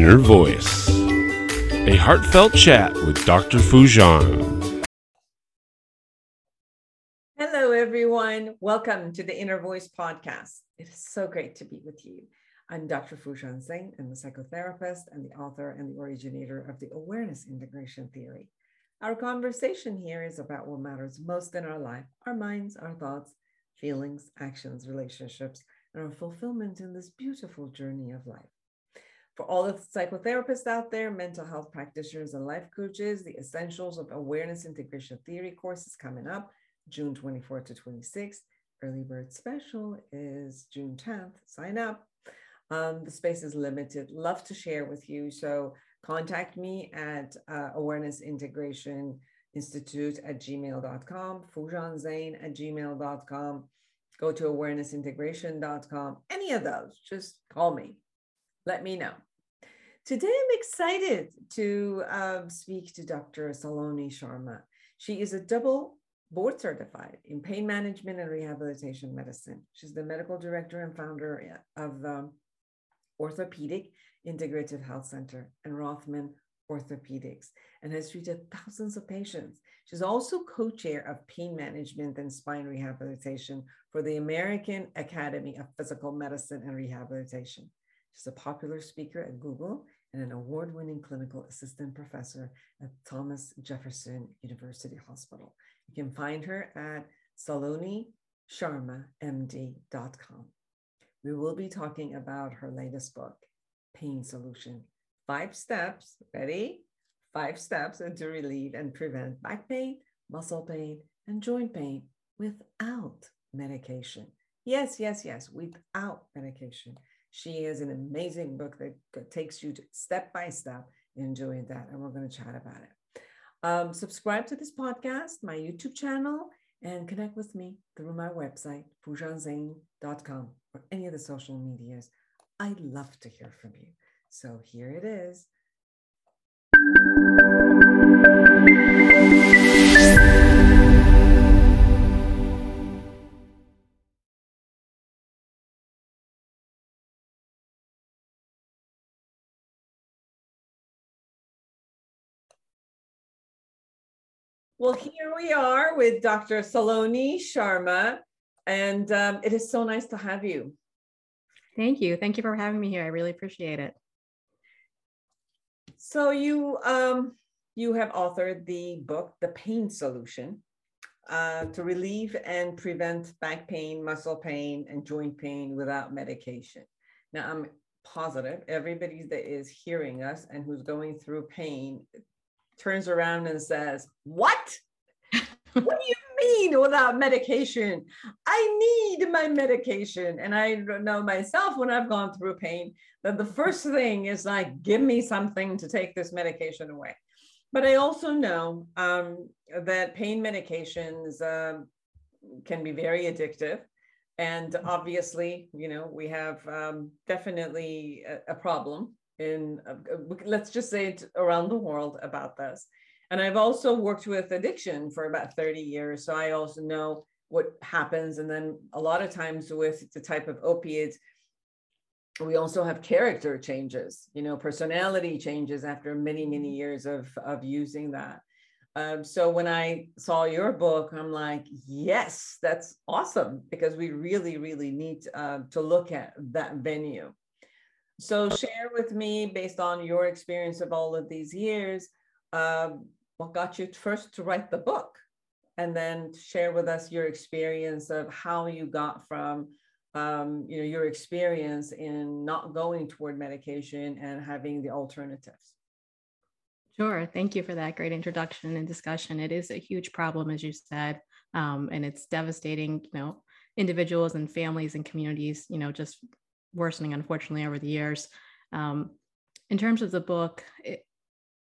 Inner Voice, a heartfelt chat with Dr. Foojan. Hello, everyone. Welcome to the Inner Voice podcast. It is so great to be with you. I'm Dr. Foojan Zeine. I'm a psychotherapist and the author and the originator of the awareness integration theory. Our conversation here is about what matters most in our life our minds, our thoughts, feelings, actions, relationships, and our fulfillment in this beautiful journey of life. For all the psychotherapists out there, mental health practitioners, and life coaches, the Essentials of Awareness Integration Theory course is coming up June 24th to 26th. Early bird special is June 10th. Sign up. Um, the space is limited. Love to share with you. So contact me at uh, Awareness Integration Institute at gmail.com, Foojanzeine at gmail.com. Go to awarenessintegration.com. Any of those, just call me. Let me know. Today, I'm excited to uh, speak to Dr. Saloni Sharma. She is a double board certified in pain management and rehabilitation medicine. She's the medical director and founder of um, Orthopedic Integrative Health Center and Rothman Orthopedics and has treated thousands of patients. She's also co chair of pain management and spine rehabilitation for the American Academy of Physical Medicine and Rehabilitation. She's a popular speaker at Google and an award winning clinical assistant professor at Thomas Jefferson University Hospital. You can find her at salonisharmamd.com. We will be talking about her latest book, Pain Solution Five Steps. Ready? Five steps to relieve and prevent back pain, muscle pain, and joint pain without medication. Yes, yes, yes, without medication. She has an amazing book that takes you step by step in doing that, and we're going to chat about it. Um, subscribe to this podcast, my YouTube channel, and connect with me through my website, foojanzeine.com, or any of the social medias. I'd love to hear from you. So here it is. Well, here we are with Dr. Saloni Sharma, and um, it is so nice to have you. Thank you. Thank you for having me here. I really appreciate it. So you um, you have authored the book, The Pain Solution, uh, to relieve and prevent back pain, muscle pain, and joint pain without medication. Now, I'm positive everybody that is hearing us and who's going through pain turns around and says, What? what do you mean without medication? I need my medication. And I know myself when I've gone through pain that the first thing is like, give me something to take this medication away. But I also know um, that pain medications uh, can be very addictive. And obviously, you know, we have um, definitely a, a problem in uh, let's just say it around the world about this. And i've also worked with addiction for about 30 years so i also know what happens. And then a lot of times with the type of opiates we also have character changes you know personality changes after many many mm-hmm. years of of using that. Um, so when i saw your book i'm like yes that's awesome because we really really need uh, to look at that venue so share with me, based on your experience of all of these years, um, what got you first to write the book, and then share with us your experience of how you got from, um, you know, your experience in not going toward medication and having the alternatives. Sure. Thank you for that great introduction and discussion. It is a huge problem, as you said, um, and it's devastating. You know, individuals and families and communities. You know, just worsening, unfortunately, over the years. Um, in terms of the book, it,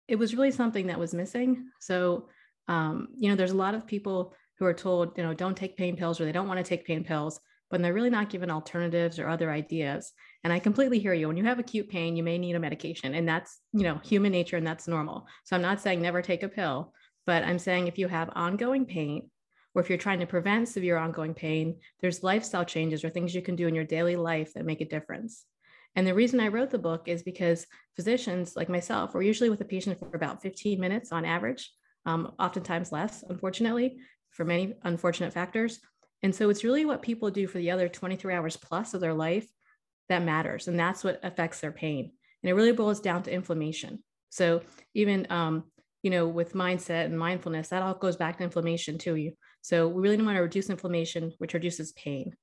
it was really something that was missing. So, um, you know, there's a lot of people who are told, you know, don't take pain pills or they don't want to take pain pills, but they're really not given alternatives or other ideas. And I completely hear you. When you have acute pain, you may need a medication, and that's, you know, human nature and that's normal. So I'm not saying never take a pill, but I'm saying if you have ongoing pain, or if you're trying to prevent severe ongoing pain, there's lifestyle changes or things you can do in your daily life that make a difference. And the reason I wrote the book is because physicians like myself, we're usually with a patient for about 15 minutes on average, um, oftentimes less, unfortunately, for many unfortunate factors. And so it's really what people do for the other 23 hours plus of their life that matters. And that's what affects their pain. And it really boils down to inflammation. So even, um, you know, with mindset and mindfulness, that all goes back to inflammation too. You so we really want to reduce inflammation, which reduces pain.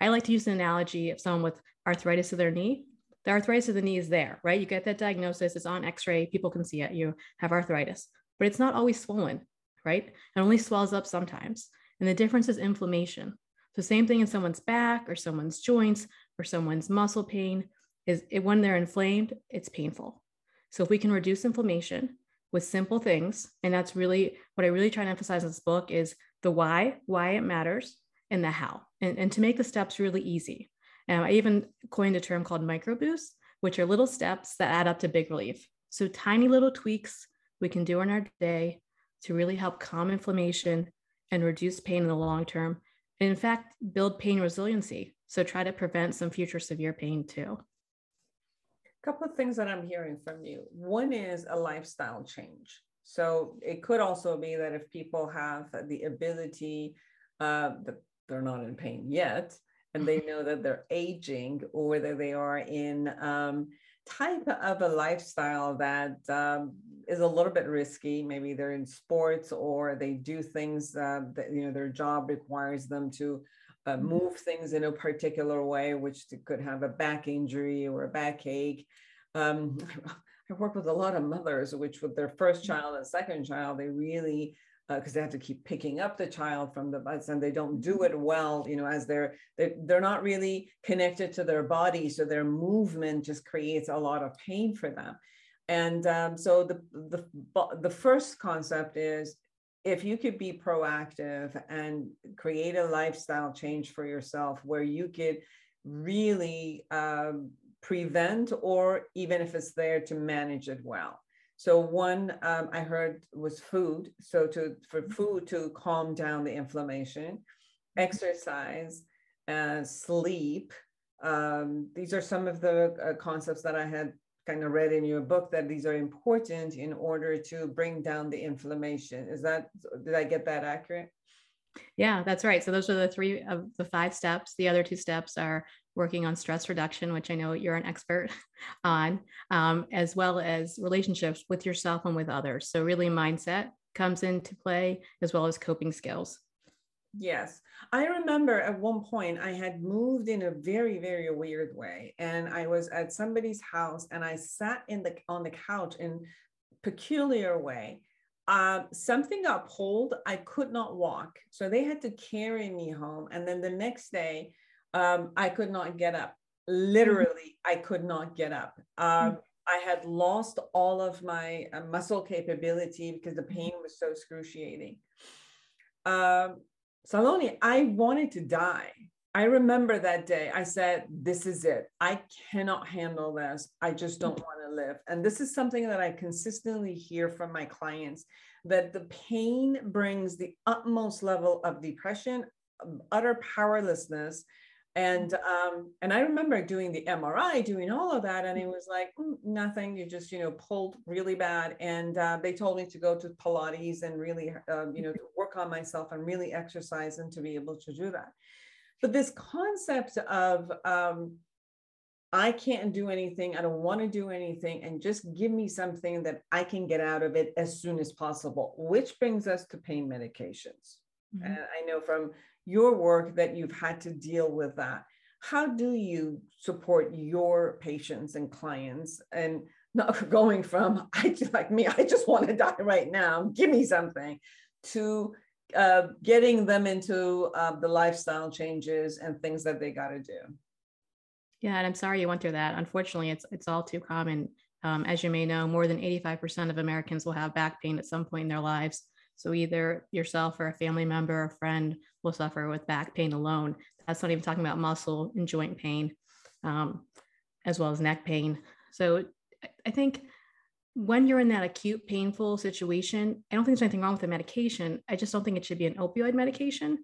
I like to use an analogy of someone with arthritis of their knee. The arthritis of the knee is there, right? You get that diagnosis, it's on x-ray, people can see it, you have arthritis, but it's not always swollen, right? It only swells up sometimes. And the difference is inflammation. So same thing in someone's back or someone's joints or someone's muscle pain is it, when they're inflamed, it's painful. So if we can reduce inflammation with simple things, and that's really what I really try to emphasize in this book is the why, why it matters, and the how, and, and to make the steps really easy. And I even coined a term called micro boosts, which are little steps that add up to big relief. So tiny little tweaks we can do in our day to really help calm inflammation and reduce pain in the long term. And in fact, build pain resiliency. So try to prevent some future severe pain too. A couple of things that I'm hearing from you. One is a lifestyle change. So it could also be that if people have the ability, uh, that they're not in pain yet, and they know that they're aging or that they are in um, type of a lifestyle that um, is a little bit risky. Maybe they're in sports or they do things uh, that you know their job requires them to uh, mm-hmm. move things in a particular way, which could have a back injury or a backache. Um, I work with a lot of mothers, which with their first mm-hmm. child and second child, they really because uh, they have to keep picking up the child from the bus and they don't do it well you know as they're, they're they're not really connected to their body so their movement just creates a lot of pain for them and um, so the, the the first concept is if you could be proactive and create a lifestyle change for yourself where you could really um, prevent or even if it's there to manage it well. So one um, i heard was food. So to for food to calm down the inflammation exercise uh, sleep. Um, these are some of the uh, concepts that i had kind of read in your book that these are important in order to bring down the inflammation. Is that did i get that accurate? Yeah, that's right. So those are the three of the five steps. The other two steps are working on stress reduction, which I know you're an expert on, um, as well as relationships with yourself and with others. So really mindset comes into play as well as coping skills. Yes. I remember at one point I had moved in a very, very weird way. And I was at somebody's house and I sat in the on the couch in peculiar way uh, something got pulled. I could not walk. So they had to carry me home. And then the next day, um, I could not get up. Literally, I could not get up. Um, I had lost all of my uh, muscle capability because the pain was so excruciating. Um, Saloni, I wanted to die. I remember that day. I said, This is it. I cannot handle this. I just don't want to live. And this is something that I consistently hear from my clients that the pain brings the utmost level of depression, utter powerlessness. And um, and I remember doing the MRI, doing all of that, and it was like mm, nothing. You just you know pulled really bad, and uh, they told me to go to Pilates and really uh, you know to work on myself and really exercise and to be able to do that. But this concept of um, I can't do anything, I don't want to do anything, and just give me something that I can get out of it as soon as possible, which brings us to pain medications. Mm-hmm. And I know from your work that you've had to deal with that. How do you support your patients and clients and not going from I just like me, I just want to die right now, give me something, to uh, getting them into uh, the lifestyle changes and things that they got to do. Yeah, and I'm sorry you went through that. Unfortunately, it's it's all too common. Um, as you may know, more than 85% of Americans will have back pain at some point in their lives. So either yourself or a family member or friend will suffer with back pain alone. That's not even talking about muscle and joint pain, um, as well as neck pain. So I think when you're in that acute painful situation, I don't think there's anything wrong with the medication. I just don't think it should be an opioid medication.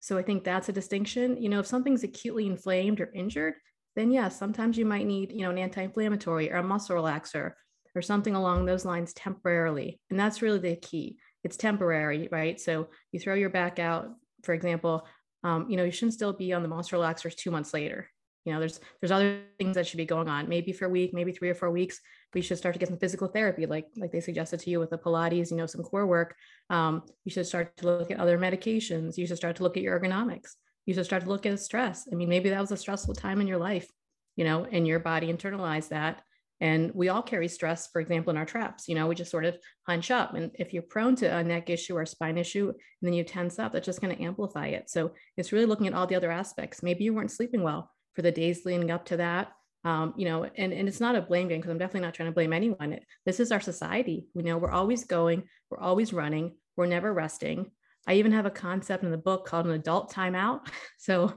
So I think that's a distinction. You know, if something's acutely inflamed or injured, then yes, sometimes you might need, you know, an anti-inflammatory or a muscle relaxer or something along those lines temporarily. And that's really the key. It's temporary, right? So you throw your back out, for example, um, you know, you shouldn't still be on the muscle relaxers two months later. You know, there's there's other things that should be going on, maybe for a week, maybe three or four weeks. But you should start to get some physical therapy, like like they suggested to you with the Pilates, you know, some core work. Um, you should start to look at other medications. You should start to look at your ergonomics. You should start to look at stress. I mean, maybe that was a stressful time in your life, you know, and your body internalized that. And we all carry stress, for example, in our traps. You know, we just sort of hunch up. And if you're prone to a neck issue or spine issue, and then you tense up, that's just going to amplify it. So it's really looking at all the other aspects. Maybe you weren't sleeping well for the days leading up to that. Um, you know, and, and it's not a blame game because I'm definitely not trying to blame anyone. It, this is our society. We know we're always going, we're always running, we're never resting. I even have a concept in the book called an adult timeout. So,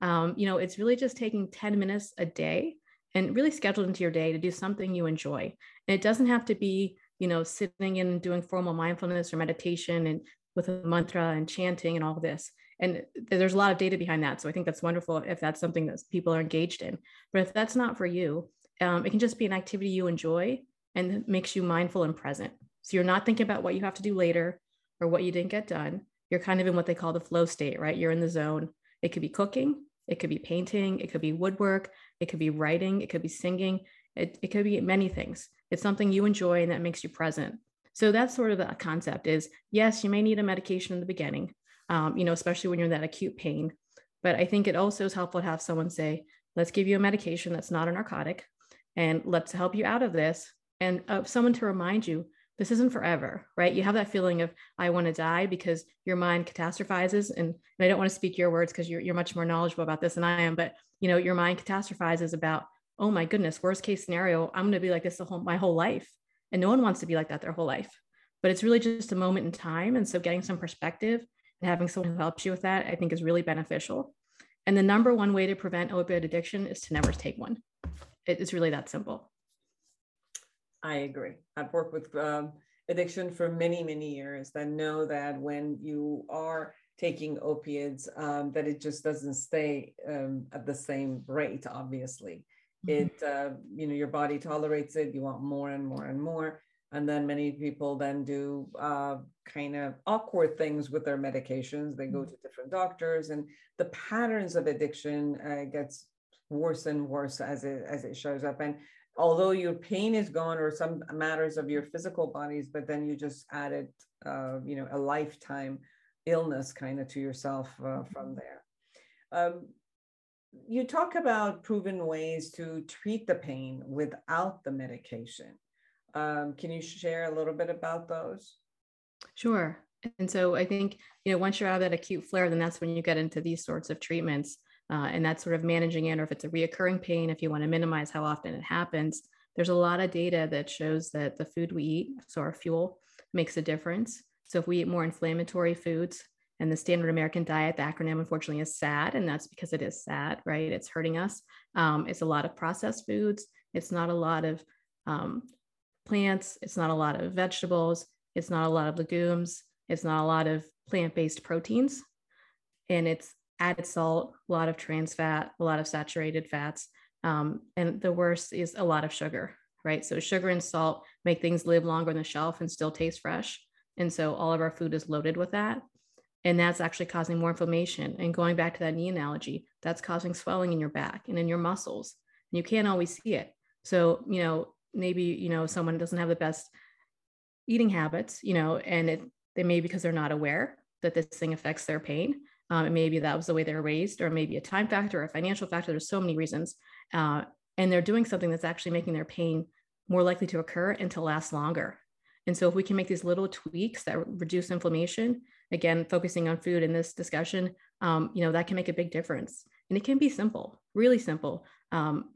um, you know, it's really just taking 10 minutes a day and really scheduled into your day to do something you enjoy. And it doesn't have to be, you know, sitting and doing formal mindfulness or meditation and with a mantra and chanting and all this. And there's a lot of data behind that so i think that's wonderful if that's something that people are engaged in. But if that's not for you um, it can just be an activity you enjoy and makes you mindful and present. So you're not thinking about what you have to do later or what you didn't get done. You're kind of in what they call the flow state right? You're in the zone. It could be cooking it could be painting it could be woodwork it could be writing it could be singing it, it could be many things it's something you enjoy and that makes you present so that's sort of the concept is yes you may need a medication in the beginning um, you know, especially when you're in that acute pain. But I think it also is helpful to have someone say, let's give you a medication that's not a narcotic and let's help you out of this. And uh, someone to remind you, this isn't forever, right? You have that feeling of, I want to die because your mind catastrophizes. And, and I don't want to speak your words because you're, you're much more knowledgeable about this than I am, but you know, your mind catastrophizes about, oh my goodness, worst case scenario, I'm going to be like this the whole, my whole life. And no one wants to be like that their whole life. But it's really just a moment in time. And so getting some perspective and having someone who helps you with that, I think is really beneficial. And the number one way to prevent opioid addiction is to never take one. It's really that simple. I agree. I've worked with um, addiction for many, many years and know that when you are taking opiates, um, that it just doesn't stay um, at the same rate, obviously. Mm-hmm. It, uh, you know, your body tolerates it. You want more and more and more and then many people then do uh, kind of awkward things with their medications they go mm. to different doctors and the patterns of addiction uh, gets worse and worse as it as it shows up and although your pain is gone or some matters of your physical bodies but then you just added uh, you know a lifetime illness kind of to yourself uh, from mm-hmm. there um, you talk about proven ways to treat the pain without the medication um, can you share a little bit about those? Sure. And so I think, you know, once you're out of that acute flare, then that's when you get into these sorts of treatments. Uh, and that's sort of managing it, or if it's a reoccurring pain, if you want to minimize how often it happens. There's a lot of data that shows that the food we eat, so our fuel, makes a difference. So if we eat more inflammatory foods, and the standard American diet, the acronym unfortunately is SAD, and that's because it is sad, right? It's hurting us. Um, it's a lot of processed foods. It's not a lot of um, plants, it's not a lot of vegetables, it's not a lot of legumes, it's not a lot of plant based proteins, and it's added salt, a lot of trans fat, a lot of saturated fats. Um, and the worst is a lot of sugar, right? So, sugar and salt make things live longer on the shelf and still taste fresh. And so, all of our food is loaded with that. And that's actually causing more inflammation. And going back to that knee analogy, that's causing swelling in your back and in your muscles. And you can't always see it. So, you know, maybe you know someone doesn't have the best eating habits you know and it they may because they're not aware that this thing affects their pain um, and maybe that was the way they were raised or maybe a time factor or a financial factor there's so many reasons uh, and they're doing something that's actually making their pain more likely to occur and to last longer and so if we can make these little tweaks that reduce inflammation again focusing on food in this discussion um, you know that can make a big difference and it can be simple really simple um,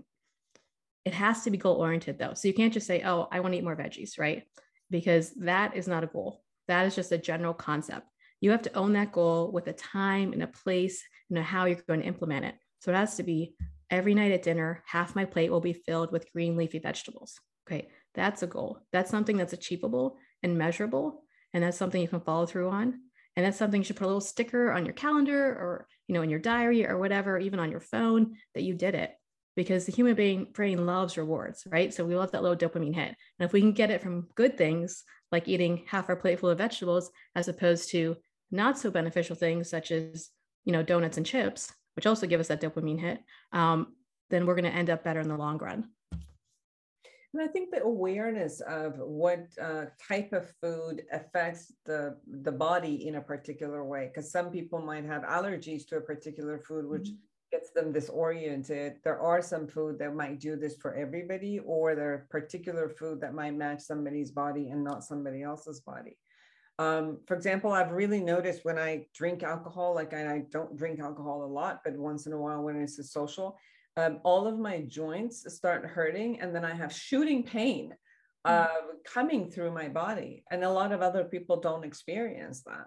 it has to be goal oriented though. So you can't just say, oh, I want to eat more veggies, right? Because that is not a goal. That is just a general concept. You have to own that goal with a time and a place and how you're going to implement it. So it has to be every night at dinner, half my plate will be filled with green leafy vegetables. Okay, that's a goal. That's something that's achievable and measurable. And that's something you can follow through on. And that's something you should put a little sticker on your calendar or, you know, in your diary or whatever, even on your phone that you did it because the human brain, brain loves rewards, right? So we love that little dopamine hit. And if we can get it from good things, like eating half our plate full of vegetables, as opposed to not so beneficial things such as, you know, donuts and chips, which also give us that dopamine hit, um, then we're going to end up better in the long run. And I think the awareness of what uh, type of food affects the the body in a particular way, because some people might have allergies to a particular food, which mm-hmm gets them disoriented. There are some food that might do this for everybody, or there are particular food that might match somebody's body and not somebody else's body. Um, for example, I've really noticed when I drink alcohol, like I, I, don't drink alcohol a lot, but once in a while when it's a social, um, all of my joints start hurting and then I have shooting pain hmm. uh, coming through my body. And a lot of other people don't experience that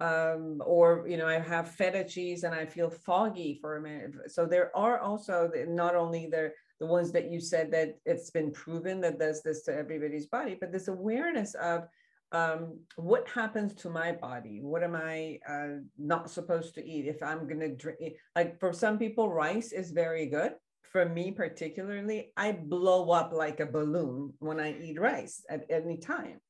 um, or you know I have feta cheese and I feel foggy for a minute. So there are also not only the the ones that you said that it's been proven that does this to everybody's body, but this awareness of um, what happens to my body? What am I uh, not supposed to eat? If I'm gonna drink, like for some people, rice is very good. For me, particularly, I blow up like a balloon when I eat rice at any time.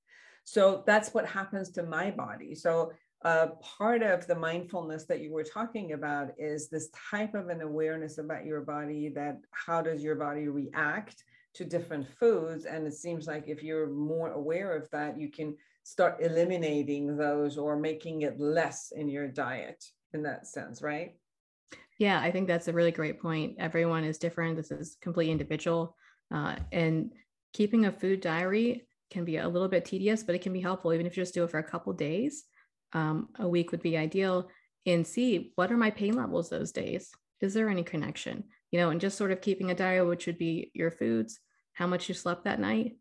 So that's what happens to my body. So uh, part of the mindfulness that you were talking about is this type of an awareness about your body that how does your body react to different foods and it seems like if you're more aware of that you can start eliminating those or making it less in your diet in that sense right? Yeah i think that's a really great point. Everyone is different. This is completely individual. Uh, and keeping a food diary can be a little bit tedious but it can be helpful. Even if you just do it for a couple days um, a week would be ideal. And see what are my pain levels those days? Is there any connection? You know and just sort of keeping a diary which would be your foods how much you slept that night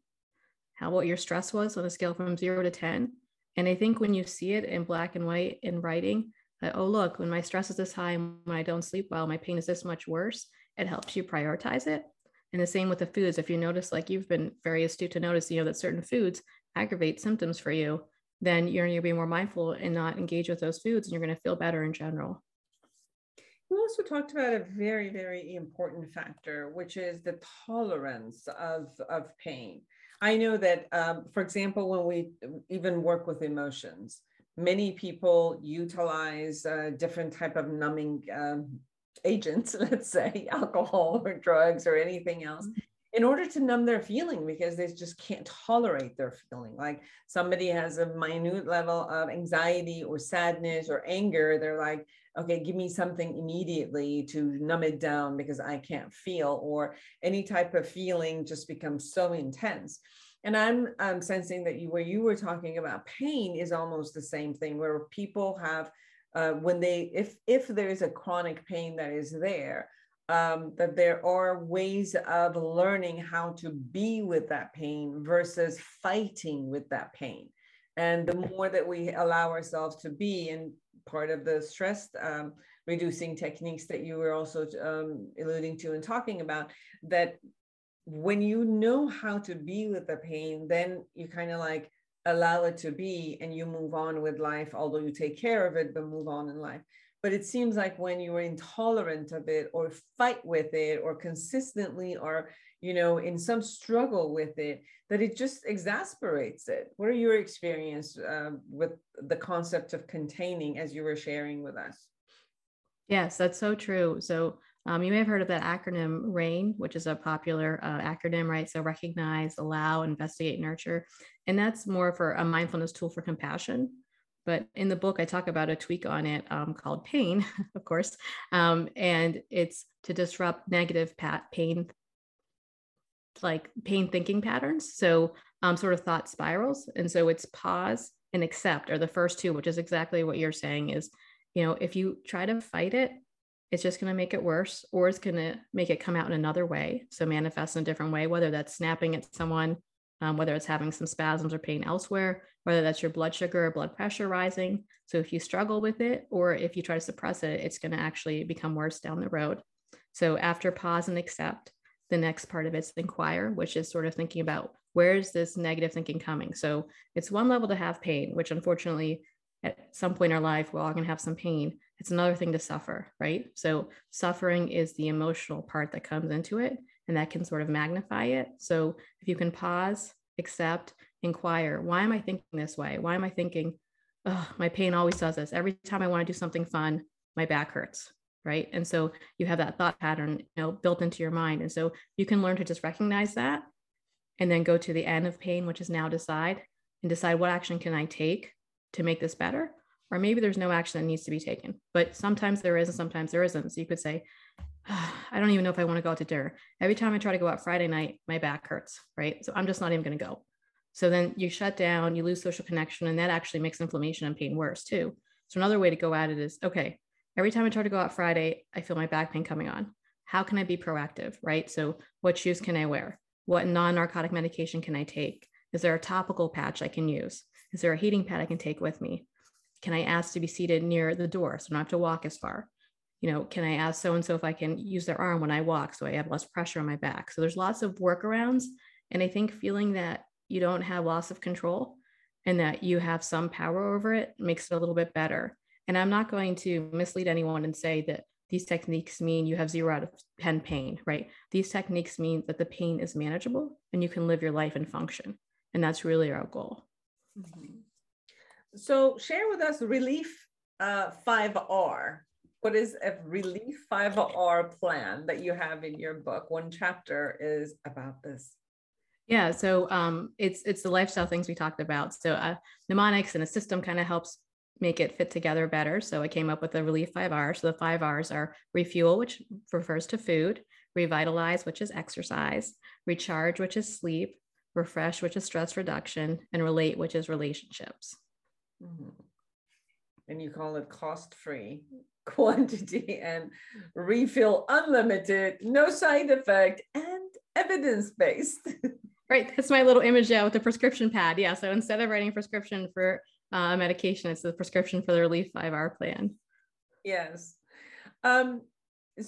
how what your stress was on a scale from 0 to 10 and i think when you see it in black and white in writing that oh look when my stress is this high when i don't sleep well my pain is this much worse it helps you prioritize it and the same with the foods if you notice like you've been very astute to notice you know that certain foods aggravate symptoms for you then you're going to be more mindful and not engage with those foods and you're going to feel better in general. You also talked about a very, very important factor, which is the tolerance of, of pain. I know that, um, for example, when we even work with emotions, many people utilize uh, different type of numbing um, agents, let's say alcohol or drugs or anything else, mm-hmm in order to numb their feeling because they just can't tolerate their feeling. Like somebody has a minute level of anxiety or sadness or anger, they're like, okay, give me something immediately to numb it down because I can't feel, or any type of feeling just becomes so intense. And I'm, I'm sensing that you, where you were talking about pain is almost the same thing, where people have, uh, when they, if if there is a chronic pain that is there, um, that there are ways of learning how to be with that pain versus fighting with that pain. And the more that we allow ourselves to be, and part of the stress um, reducing techniques that you were also um, alluding to and talking about, that when you know how to be with the pain, then you kind of like allow it to be and you move on with life, although you take care of it, but move on in life. But it seems like when you are intolerant of it or fight with it or consistently or, you know, in some struggle with it, that it just exasperates it. What are your experience uh, with the concept of containing as you were sharing with us? Yes, that's so true. So um, you may have heard of that acronym RAIN, which is a popular uh, acronym, right? So recognize, allow, investigate, nurture. And that's more for a mindfulness tool for compassion. But in the book, I talk about a tweak on it um, called pain, of course. Um, and it's to disrupt negative pat- pain, like pain thinking patterns. So, um, sort of thought spirals. And so it's pause and accept are the first two, which is exactly what you're saying is, you know, if you try to fight it, it's just going to make it worse or it's going to make it come out in another way. So manifest in a different way, whether that's snapping at someone, um, whether it's having some spasms or pain elsewhere, whether that's your blood sugar or blood pressure rising. So if you struggle with it or if you try to suppress it, it's going to actually become worse down the road. So after pause and accept, the next part of it's inquire, which is sort of thinking about where is this negative thinking coming. So it's one level to have pain, which unfortunately at some point in our life we're all going to have some pain. it's another thing to suffer, right? So suffering is the emotional part that comes into it and that can sort of magnify it. So if you can pause, accept, inquire, why am I thinking this way? Why am I thinking, oh, my pain always does this. Every time I want to do something fun, my back hurts, right? And so you have that thought pattern, you know, built into your mind. And so you can learn to just recognize that and then go to the end of pain, which is now decide and decide what action can I take to make this better or maybe there's no action that needs to be taken but sometimes there is and sometimes there isn't so you could say i don't even know if i want to go out to dinner every time i try to go out friday night my back hurts right so i'm just not even going to go so then you shut down you lose social connection and that actually makes inflammation and pain worse too so another way to go at it is okay every time i try to go out friday i feel my back pain coming on how can i be proactive right so what shoes can i wear what non-narcotic medication can i take is there a topical patch i can use is there a heating pad i can take with me can I ask to be seated near the door so I don't have to walk as far? You know, can I ask so and so if I can use their arm when I walk so I have less pressure on my back? So there's lots of workarounds. And I think feeling that you don't have loss of control and that you have some power over it makes it a little bit better. And I'm not going to mislead anyone and say that these techniques mean you have zero out of 10 pain, right? These techniques mean that the pain is manageable and you can live your life and function. And that's really our goal. Mm-hmm. So share with us Relief uh, 5R. What is a Relief 5R plan that you have in your book? One chapter is about this. Yeah, so um, it's it's the lifestyle things we talked about. So uh, mnemonics and a system kind of helps make it fit together better. So I came up with the Relief five R's. So the five R's are refuel, which refers to food, revitalize, which is exercise, recharge, which is sleep, refresh, which is stress reduction, and relate, which is relationships. Mm-hmm. And you call it cost free quantity and refill unlimited, no side effect, and evidence based. right. That's my little image yeah, with the prescription pad. Yeah. So instead of writing prescription for uh, medication, it's the prescription for the Relief 5R plan. Yes. Um,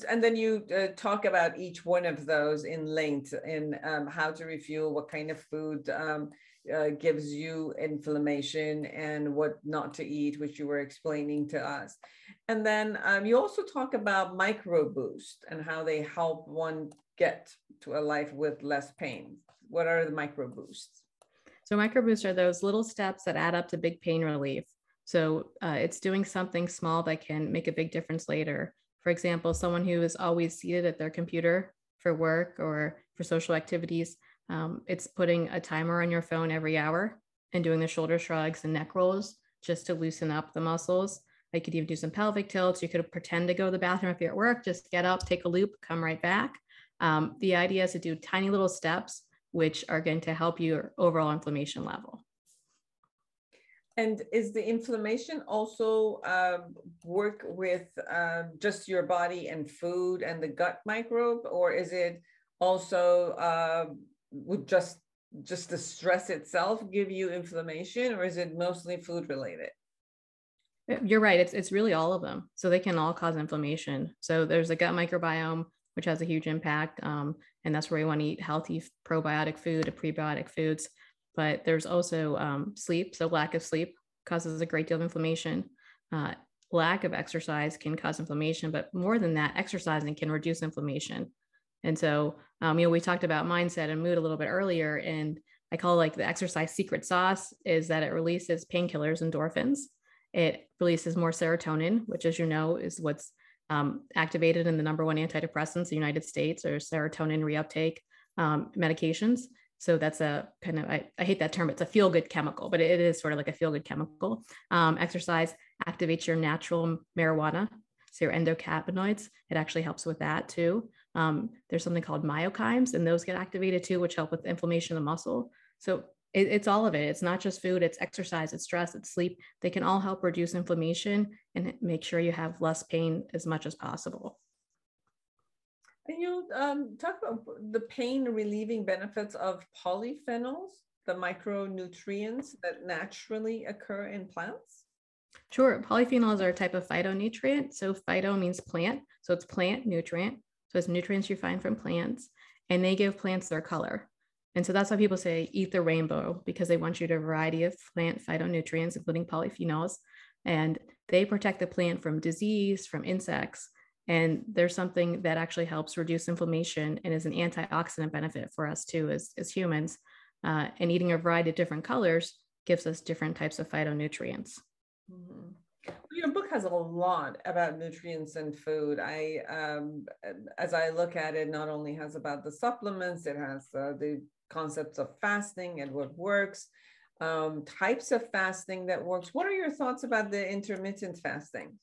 and then you uh, talk about each one of those in length in um, how to refuel, what kind of food um, uh, gives you inflammation and what not to eat, which you were explaining to us. And then um, you also talk about micro boost and how they help one get to a life with less pain. What are the micro boosts? So micro boosts are those little steps that add up to big pain relief. So uh, it's doing something small that can make a big difference later. For example, someone who is always seated at their computer for work or for social activities um, it's putting a timer on your phone every hour and doing the shoulder shrugs and neck rolls just to loosen up the muscles. I could even do some pelvic tilts. You could pretend to go to the bathroom if you're at work, just get up, take a loop, come right back. Um, the idea is to do tiny little steps, which are going to help your overall inflammation level. And is the inflammation also uh, work with uh, just your body and food and the gut microbe, or is it also uh, would just just the stress itself give you inflammation or is it mostly food related? You're right. It's it's really all of them. So they can all cause inflammation. So there's a gut microbiome which has a huge impact. Um, and that's where we want to eat healthy probiotic food and prebiotic foods. But there's also um, sleep so lack of sleep causes a great deal of inflammation. Uh, lack of exercise can cause inflammation but more than that exercising can reduce inflammation. And so, um, you know, we talked about mindset and mood a little bit earlier, and I call like the exercise secret sauce is that it releases painkillers, endorphins. It releases more serotonin, which, as you know, is what's um, activated in the number one antidepressants in the United States or serotonin reuptake um, medications. So that's a kind of, I, I hate that term, it's a feel good chemical, but it is sort of like a feel good chemical. Um, exercise activates your natural marijuana, so your endocannabinoids. It actually helps with that too. Um, there's something called myokines, and those get activated too, which help with inflammation of the muscle. So it, it's all of it. It's not just food, it's exercise, it's stress, it's sleep. They can all help reduce inflammation and make sure you have less pain as much as possible. And you um, talk about the pain relieving benefits of polyphenols, the micronutrients that naturally occur in plants? Sure. Polyphenols are a type of phytonutrient. So phyto means plant. So it's plant nutrient. So it's nutrients you find from plants, and they give plants their color. And so that's why people say eat the rainbow because they want you to a variety of plant phytonutrients, including polyphenols. And they protect the plant from disease, from insects. And there's something that actually helps reduce inflammation and is an antioxidant benefit for us too as, as humans. Uh, and eating a variety of different colors gives us different types of phytonutrients. Mm-hmm. Your book has a lot about nutrients and food. I, um, as I look at it, not only has about the supplements, it has uh, the concepts of fasting and what works, um, types of fasting that works. What are your thoughts about the intermittent fasting?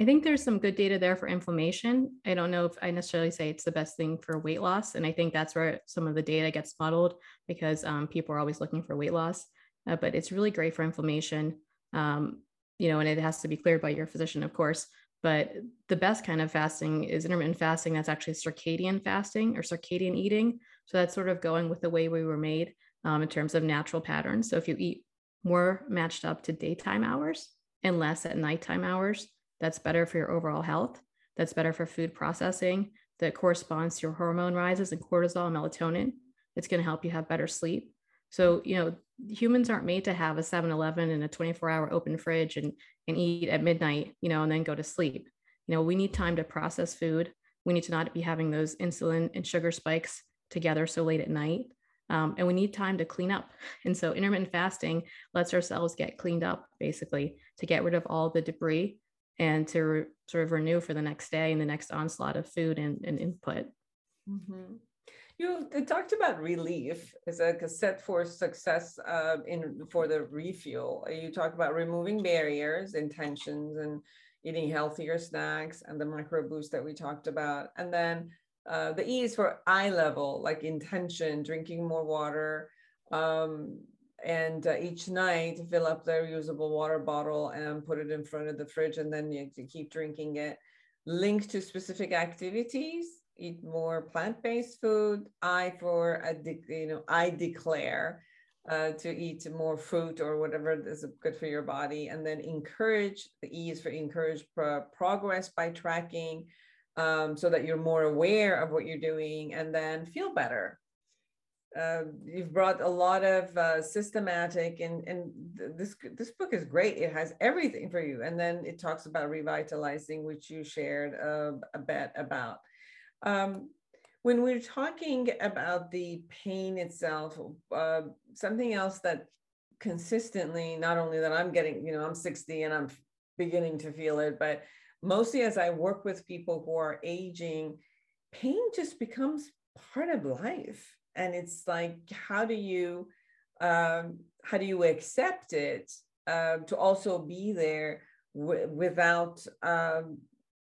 I think there's some good data there for inflammation. I don't know if I necessarily say it's the best thing for weight loss. And I think that's where some of the data gets muddled because um, people are always looking for weight loss. Uh, but it's really great for inflammation. Um, you know, and it has to be cleared by your physician, of course. But the best kind of fasting is intermittent fasting. That's actually circadian fasting or circadian eating. So that's sort of going with the way we were made um, in terms of natural patterns. So if you eat more matched up to daytime hours and less at nighttime hours, that's better for your overall health. That's better for food processing. That corresponds to your hormone rises and cortisol, and melatonin. It's going to help you have better sleep. So, you know, humans aren't made to have a 7-Eleven and a 24-hour open fridge and, and eat at midnight, you know, and then go to sleep. You know, we need time to process food. We need to not be having those insulin and sugar spikes together so late at night. Um, and we need time to clean up. And so intermittent fasting lets ourselves get cleaned up basically to get rid of all the debris and to re- sort of renew for the next day and the next onslaught of food and, and input. Mm-hmm. You talked about relief as like a set for success uh, in for the refuel. You talk about removing barriers, intentions, and eating healthier snacks, and the micro boost that we talked about, and then uh, the E is for eye level, like intention, drinking more water, um, and uh, each night fill up the reusable water bottle and put it in front of the fridge, and then you, keep drinking it. Link to specific activities eat more plant-based food. I for you know I declare uh, to eat more fruit or whatever is good for your body, and then encourage the E is for encourage pro- progress by tracking, um, so that you're more aware of what you're doing, and then feel better. Uh, you've brought a lot of uh, systematic and and this this book is great. It has everything for you. And then it talks about revitalizing which you shared uh, a bit about. Um, when we're talking about the pain itself, uh, something else that consistently, not only that I'm getting, you know, I'm 60 and I'm beginning to feel it, but mostly as I work with people who are aging, pain just becomes part of life. And it's like, how do you, um, how do you accept it uh, to also be there w- without um,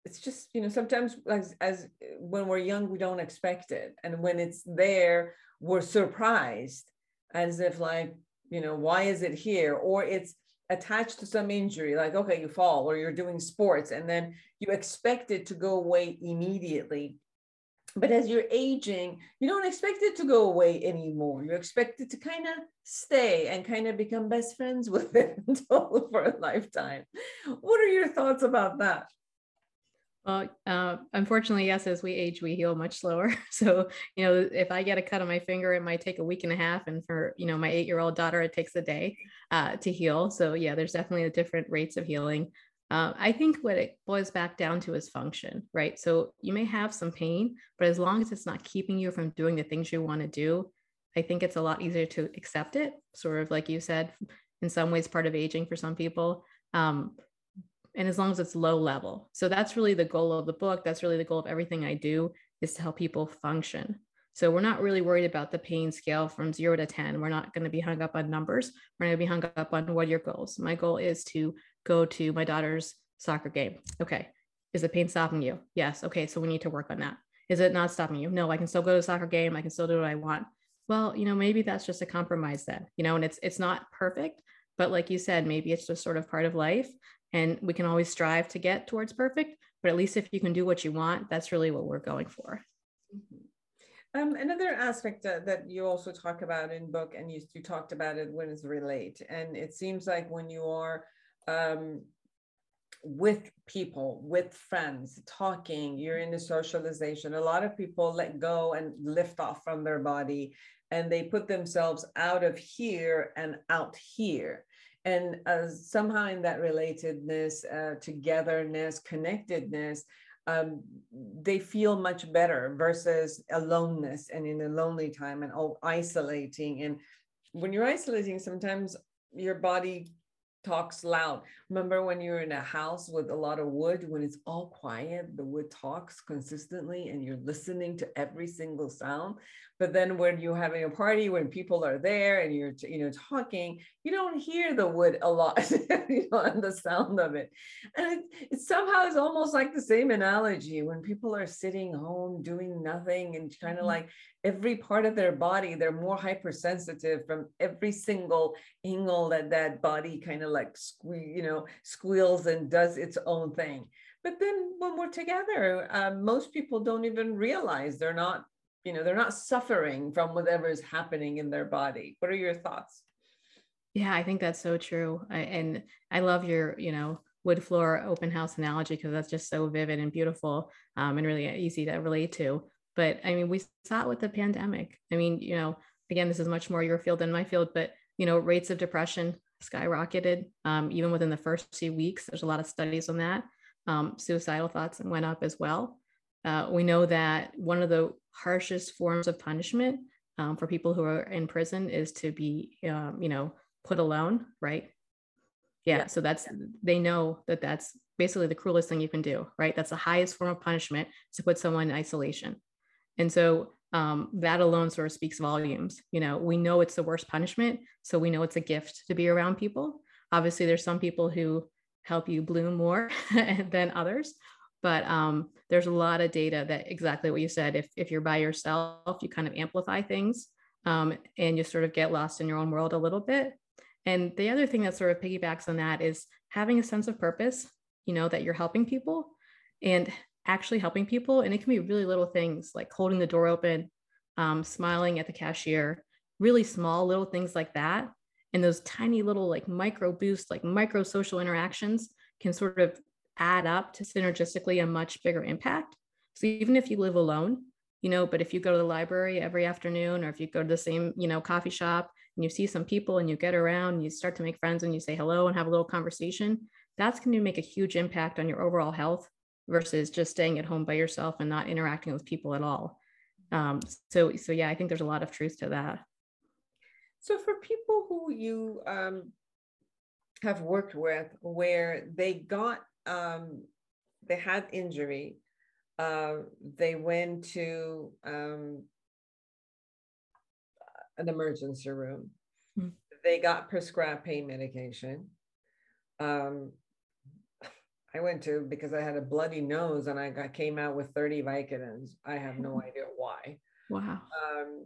it's just you know sometimes as, as when we're young we don't expect it and when it's there we're surprised as if like you know why is it here or it's attached to some injury like okay you fall or you're doing sports and then you expect it to go away immediately. But as you're aging you don't expect it to go away anymore. You expect it to kind of stay and kind of become best friends with it for a lifetime. What are your thoughts about that well, uh, unfortunately, yes, as we age, we heal much slower. So, you know, if I get a cut on my finger, it might take a week and a half. And for, you know, my eight year old daughter, it takes a day uh, to heal. So, yeah, there's definitely different rates of healing. Uh, I think what it boils back down to is function, right? So, you may have some pain, but as long as it's not keeping you from doing the things you want to do, I think it's a lot easier to accept it, sort of like you said, in some ways, part of aging for some people. Um, and as long as it's low level. So that's really the goal of the book. That's really the goal of everything I do is to help people function. So we're not really worried about the pain scale from zero to 10. We're not going to be hung up on numbers. We're going to be hung up on what are your goals. My goal is to go to my daughter's soccer game. Okay. Is the pain stopping you? Yes. Okay. So we need to work on that. Is it not stopping you? No, I can still go to soccer game. I can still do what I want. Well, you know, maybe that's just a compromise then, you know, and it's it's not perfect, but like you said, maybe it's just sort of part of life and we can always strive to get towards perfect but at least if you can do what you want that's really what we're going for mm-hmm. um, another aspect that, that you also talk about in book and you, you talked about it when it's relate and it seems like when you are um, with people with friends talking you're in a socialization a lot of people let go and lift off from their body and they put themselves out of here and out here and uh, somehow in that relatedness uh, togetherness connectedness um, they feel much better versus aloneness and in a lonely time and oh, isolating and when you're isolating sometimes your body talks loud. Remember when you're in a house with a lot of wood, when it's all quiet, the wood talks consistently and you're listening to every single sound. But then when you're having a party, when people are there and you're, you know, talking, you don't hear the wood a lot, you know, and the sound of it. And it, it somehow is almost like the same analogy when people are sitting home doing nothing and kind of mm-hmm. like every part of their body, they're more hypersensitive from every single angle that that body kind of like, sque- you know, squeals and does its own thing. But then when we're together, uh, most people don't even realize they're not you know they're not suffering from whatever is happening in their body. What are your thoughts? Yeah i think that's so true. I, and i love your you know wood floor open house analogy because that's just so vivid and beautiful um, and really easy to relate to. But i mean we saw it with the pandemic. I mean you know again this is much more your field than my field but you know rates of depression skyrocketed um, even within the first few weeks there's a lot of studies on that um, suicidal thoughts went up as well uh, we know that one of the harshest forms of punishment um, for people who are in prison is to be, um, you know, put alone, right? Yeah, yeah. So that's they know that that's basically the cruelest thing you can do, right? That's the highest form of punishment to put someone in isolation, and so um, that alone sort of speaks volumes. You know, we know it's the worst punishment, so we know it's a gift to be around people. Obviously, there's some people who help you bloom more than others, but um, there's a lot of data that exactly what you said if, if you're by yourself you kind of amplify things um, and you sort of get lost in your own world a little bit and the other thing that sort of piggybacks on that is having a sense of purpose you know that you're helping people and actually helping people and it can be really little things like holding the door open um, smiling at the cashier really small little things like that and those tiny little like micro boosts like micro social interactions can sort of add up to synergistically a much bigger impact. So even if you live alone, you know, but if you go to the library every afternoon or if you go to the same, you know, coffee shop and you see some people and you get around and you start to make friends and you say hello and have a little conversation, that's going to make a huge impact on your overall health versus just staying at home by yourself and not interacting with people at all. Um, so, so yeah, I think there's a lot of truth to that. So for people who you um, have worked with where they got um, they had injury. Uh, they went to um, an emergency room. Mm-hmm. They got prescribed pain medication. Um, I went to because I had a bloody nose and I got, came out with 30 Vicodins. I have no idea why. Wow. Um,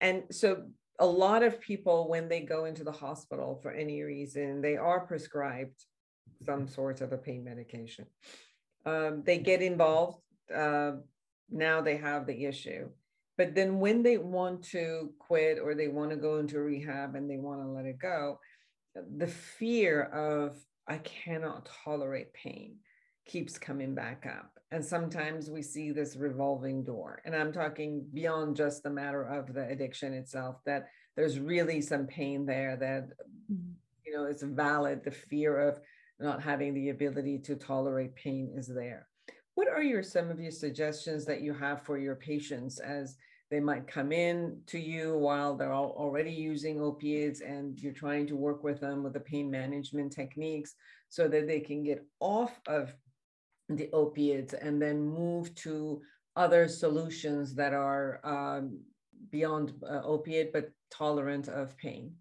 and so a lot of people, when they go into the hospital for any reason, they are prescribed some sort of a pain medication. Um, they get involved. Uh, now they have the issue. But then when they want to quit or they want to go into rehab and they want to let it go, the fear of, I cannot tolerate pain keeps coming back up. And sometimes we see this revolving door. And I'm talking beyond just the matter of the addiction itself, that there's really some pain there that, mm-hmm. you know, it's valid. The fear of not having the ability to tolerate pain is there. What are your some of your suggestions that you have for your patients as they might come in to you while they're already using opiates and you're trying to work with them with the pain management techniques so that they can get off of the opiates and then move to other solutions that are um, beyond uh, opiate but tolerant of pain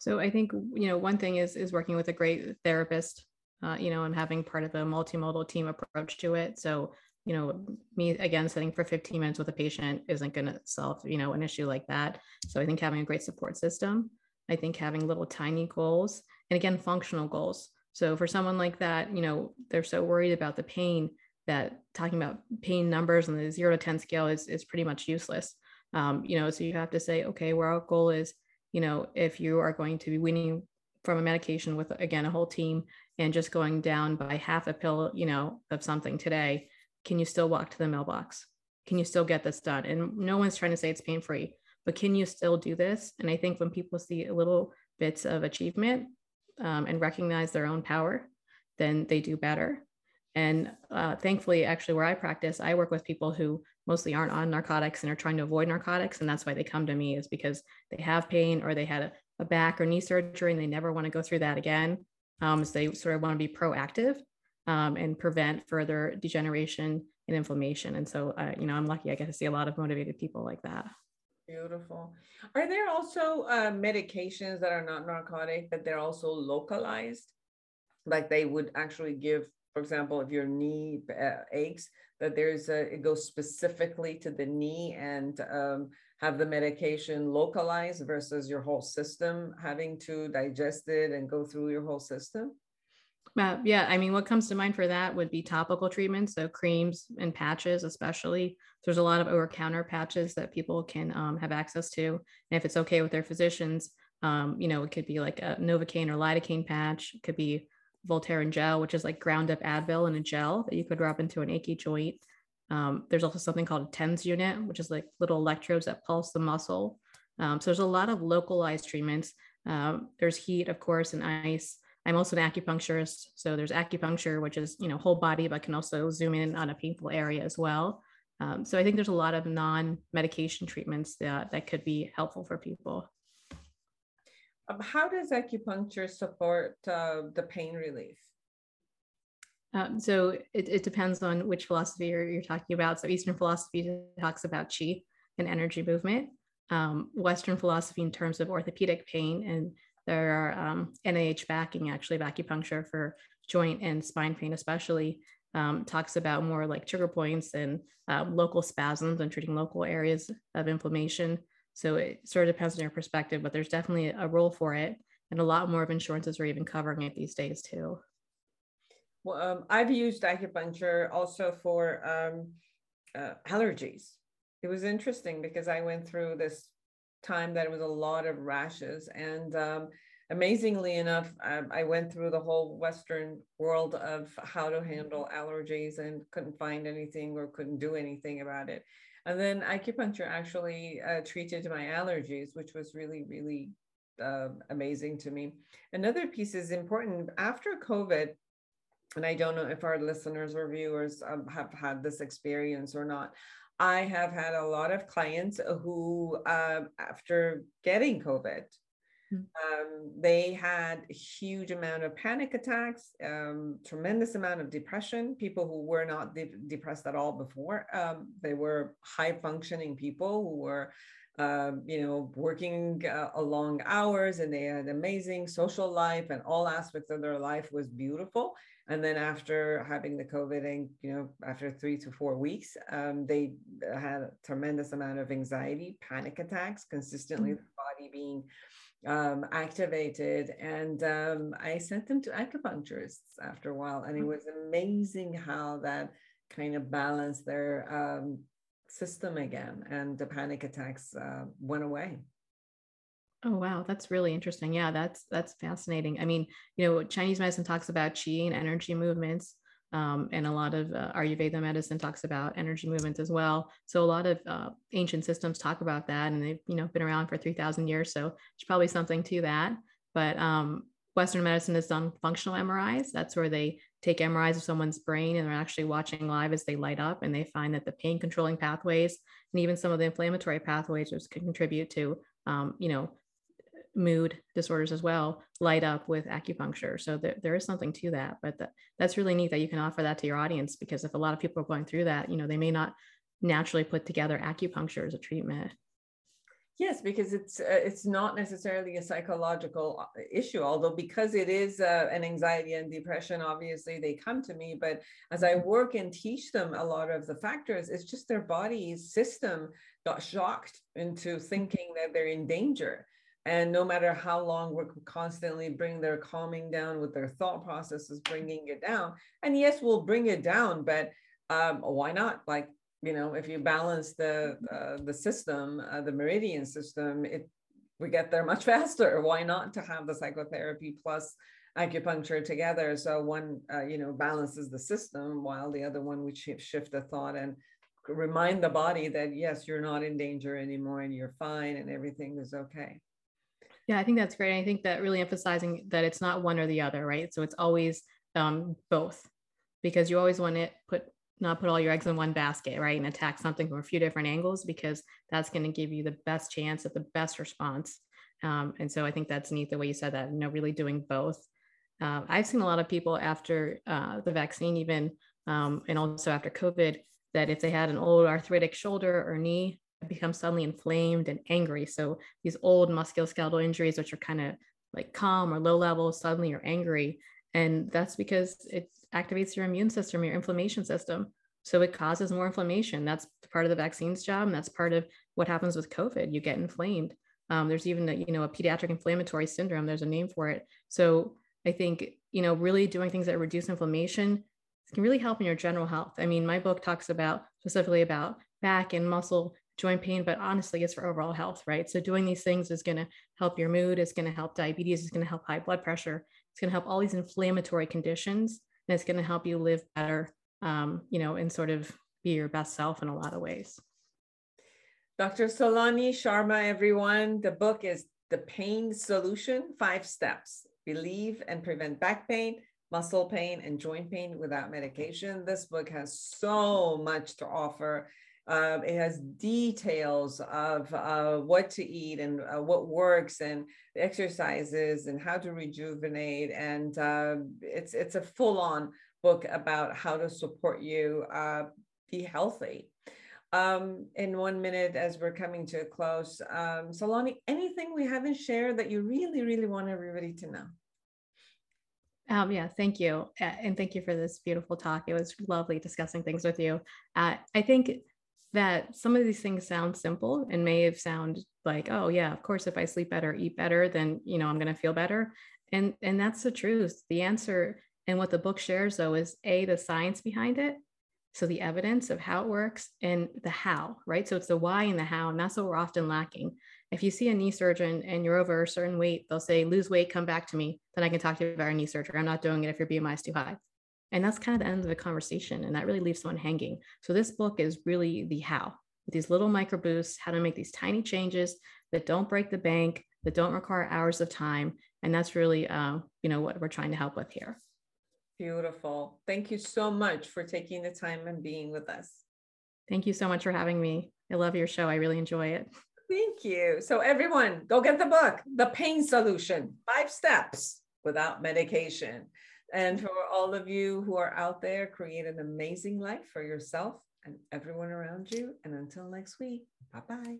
so I think you know one thing is is working with a great therapist, uh, you know, and having part of a multimodal team approach to it. So you know, me again sitting for 15 minutes with a patient isn't going to solve you know an issue like that. So I think having a great support system, I think having little tiny goals, and again functional goals. So for someone like that, you know, they're so worried about the pain that talking about pain numbers on the zero to 10 scale is, is pretty much useless. Um, you know, so you have to say, okay, where our goal is you know, if you are going to be weaning from a medication with again a whole team and just going down by half a pill, you know, of something today, can you still walk to the mailbox? Can you still get this done? And no one's trying to say it's pain free, but can you still do this? And I think when people see little bits of achievement um, and recognize their own power, then they do better. And uh, thankfully, actually, where I practice, I work with people who mostly aren't on narcotics and are trying to avoid narcotics. And that's why they come to me, is because they have pain or they had a, a back or knee surgery and they never want to go through that again. Um, so they sort of want to be proactive um, and prevent further degeneration and inflammation. And so, uh, you know, I'm lucky I get to see a lot of motivated people like that. Beautiful. Are there also uh, medications that are not narcotic, but they're also localized? Like they would actually give, for example, if your knee uh, aches, that there's a, it goes specifically to the knee and um, have the medication localized versus your whole system having to digest it and go through your whole system? Uh, yeah, I mean, what comes to mind for that would be topical treatments, so creams and patches, especially. There's a lot of over-counter patches that people can um, have access to, and if it's okay with their physicians, um, you know, it could be like a Novocaine or lidocaine patch. It could be Voltaren gel, which is like ground up Advil in a gel that you could rub into an achy joint. Um, there's also something called a TENS unit, which is like little electrodes that pulse the muscle. Um, so there's a lot of localized treatments. Um, there's heat, of course, and ice. I'm also an acupuncturist. So there's acupuncture, which is, you know, whole body, but can also zoom in on a painful area as well. Um, so I think there's a lot of non-medication treatments that, that could be helpful for people. Um, how does acupuncture support uh, the pain relief? Um, so it, it, depends on which philosophy you're, you're, talking about. So Eastern philosophy talks about chi and energy movement. Um, Western philosophy in terms of orthopedic pain and there are um, NIH backing actually of acupuncture for joint and spine pain, especially um, talks about more like trigger points and uh, local spasms and treating local areas of inflammation. So it sort of depends on your perspective, but there's definitely a role for it. And a lot more of insurances are even covering it these days too. Well, um, I've used acupuncture also for um, uh, allergies. It was interesting because I went through this time that it was a lot of rashes. And um, amazingly enough, um, I went through the whole Western world of how to handle allergies and couldn't find anything or couldn't do anything about it. And then acupuncture actually uh, treated my allergies, which was really, really uh, amazing to me. Another piece is important after COVID, and I don't know if our listeners or viewers um, have had this experience or not. I have had a lot of clients who, um, after getting COVID, hmm. um, they had a huge amount of panic attacks, um, tremendous amount of depression. People who were not de- depressed at all before, um, they were high functioning people who were, um, you know, working uh, long hours, and they had amazing social life, and all aspects of their life was beautiful. And then after having the COVID, and you know, after three to four weeks, um, they had a tremendous amount of anxiety, panic attacks, consistently mm-hmm. the body being um, activated. And um, I sent them to acupuncturists after a while, and it mm-hmm. was amazing how that kind of balanced their um, system again, and the panic attacks uh, went away. Oh wow, that's really interesting. Yeah, that's that's fascinating. I mean, you know, Chinese medicine talks about qi and energy movements, um, and a lot of uh, Ayurveda medicine talks about energy movements as well. So a lot of uh, ancient systems talk about that, and they've you know been around for three thousand years. So it's probably something to that. But um, Western medicine has done functional MRIs. That's where they take MRIs of someone's brain and they're actually watching live as they light up, and they find that the pain controlling pathways and even some of the inflammatory pathways, which can contribute to um, you know mood disorders as well light up with acupuncture. So there, there is something to that, but that, that's really neat that you can offer that to your audience because if a lot of people are going through that, you know, they may not naturally put together acupuncture as a treatment. Yes, because it's uh, it's not necessarily a psychological uh, issue, although because it is uh, an anxiety and depression, obviously they come to me. But as I work and teach them a lot of the factors, it's just their body's system got shocked into thinking that they're in danger and no matter how long we're constantly bring their calming down with their thought processes bringing it down and yes we'll bring it down but um, why not like you know if you balance the uh, the system uh, the meridian system it we get there much faster why not to have the psychotherapy plus acupuncture together so one uh, you know balances the system while the other one would shift, shift the thought and remind the body that yes, you're not in danger anymore and you're fine and everything is okay. Yeah, I think that's great. I think that really emphasizing that it's not one or the other, right? So it's always um, both, because you always want to put not put all your eggs in one basket, right? And attack something from a few different angles because that's going to give you the best chance at the best response. Um, and so I think that's neat the way you said that, you know, really doing both. Uh, I've seen a lot of people after uh, the vaccine, even um, and also after COVID, that if they had an old arthritic shoulder or knee, become suddenly inflamed and angry. So these old musculoskeletal injuries, which are kind of like calm or low level, suddenly you're angry. And that's because it activates your immune system, your inflammation system. So it causes more inflammation. That's part of the vaccine's job. And that's part of what happens with COVID. You get inflamed. Um, there's even a, you know, a pediatric inflammatory syndrome. There's a name for it. So I think, you know, really doing things that reduce inflammation can really help in your general health. I mean, my book talks about specifically about back and muscle joint pain, but honestly, it's for overall health, right? So doing these things is going to help your mood, it's going to help diabetes, it's going to help high blood pressure, it's going to help all these inflammatory conditions, and it's going to help you live better, um, you know, and sort of be your best self in a lot of ways. Dr. Saloni Sharma, everyone. The book is The Pain Solution Five Steps Relieve and Prevent Back Pain, Muscle Pain, and Joint Pain Without Medication. This book has so much to offer. Uh, it has details of uh, what to eat and uh, what works and exercises and how to rejuvenate. And uh, it's, it's a full on book about how to support you uh, be healthy. Um, in one minute, as we're coming to a close, um, Saloni, anything we haven't shared that you really, really want everybody to know? Um, yeah, thank you. And thank you for this beautiful talk. It was lovely discussing things with you. Uh, I think that some of these things sound simple and may have sound like, oh yeah, of course, if I sleep better, eat better, then you know I'm going to feel better. And and that's the truth. The answer and what the book shares though is a the science behind it so the evidence of how it works and the how, right? So it's the why and the how, and that's what we're often lacking. If you see a knee surgeon and you're over a certain weight, they'll say, lose weight, come back to me. Then I can talk to you about a knee surgery. I'm not doing it if your BMI is too high. And that's kind of the end of the conversation. And that really leaves someone hanging. So this book is really the how, with these little micro boosts, how to make these tiny changes that don't break the bank, that don't require hours of time. And that's really, uh, you know, what we're trying to help with here. Beautiful. Thank you so much for taking the time and being with us. Thank you so much for having me. I love your show. I really enjoy it. Thank you. So, everyone, go get the book, The Pain Solution Five Steps Without Medication. And for all of you who are out there, create an amazing life for yourself and everyone around you. And until next week, bye bye.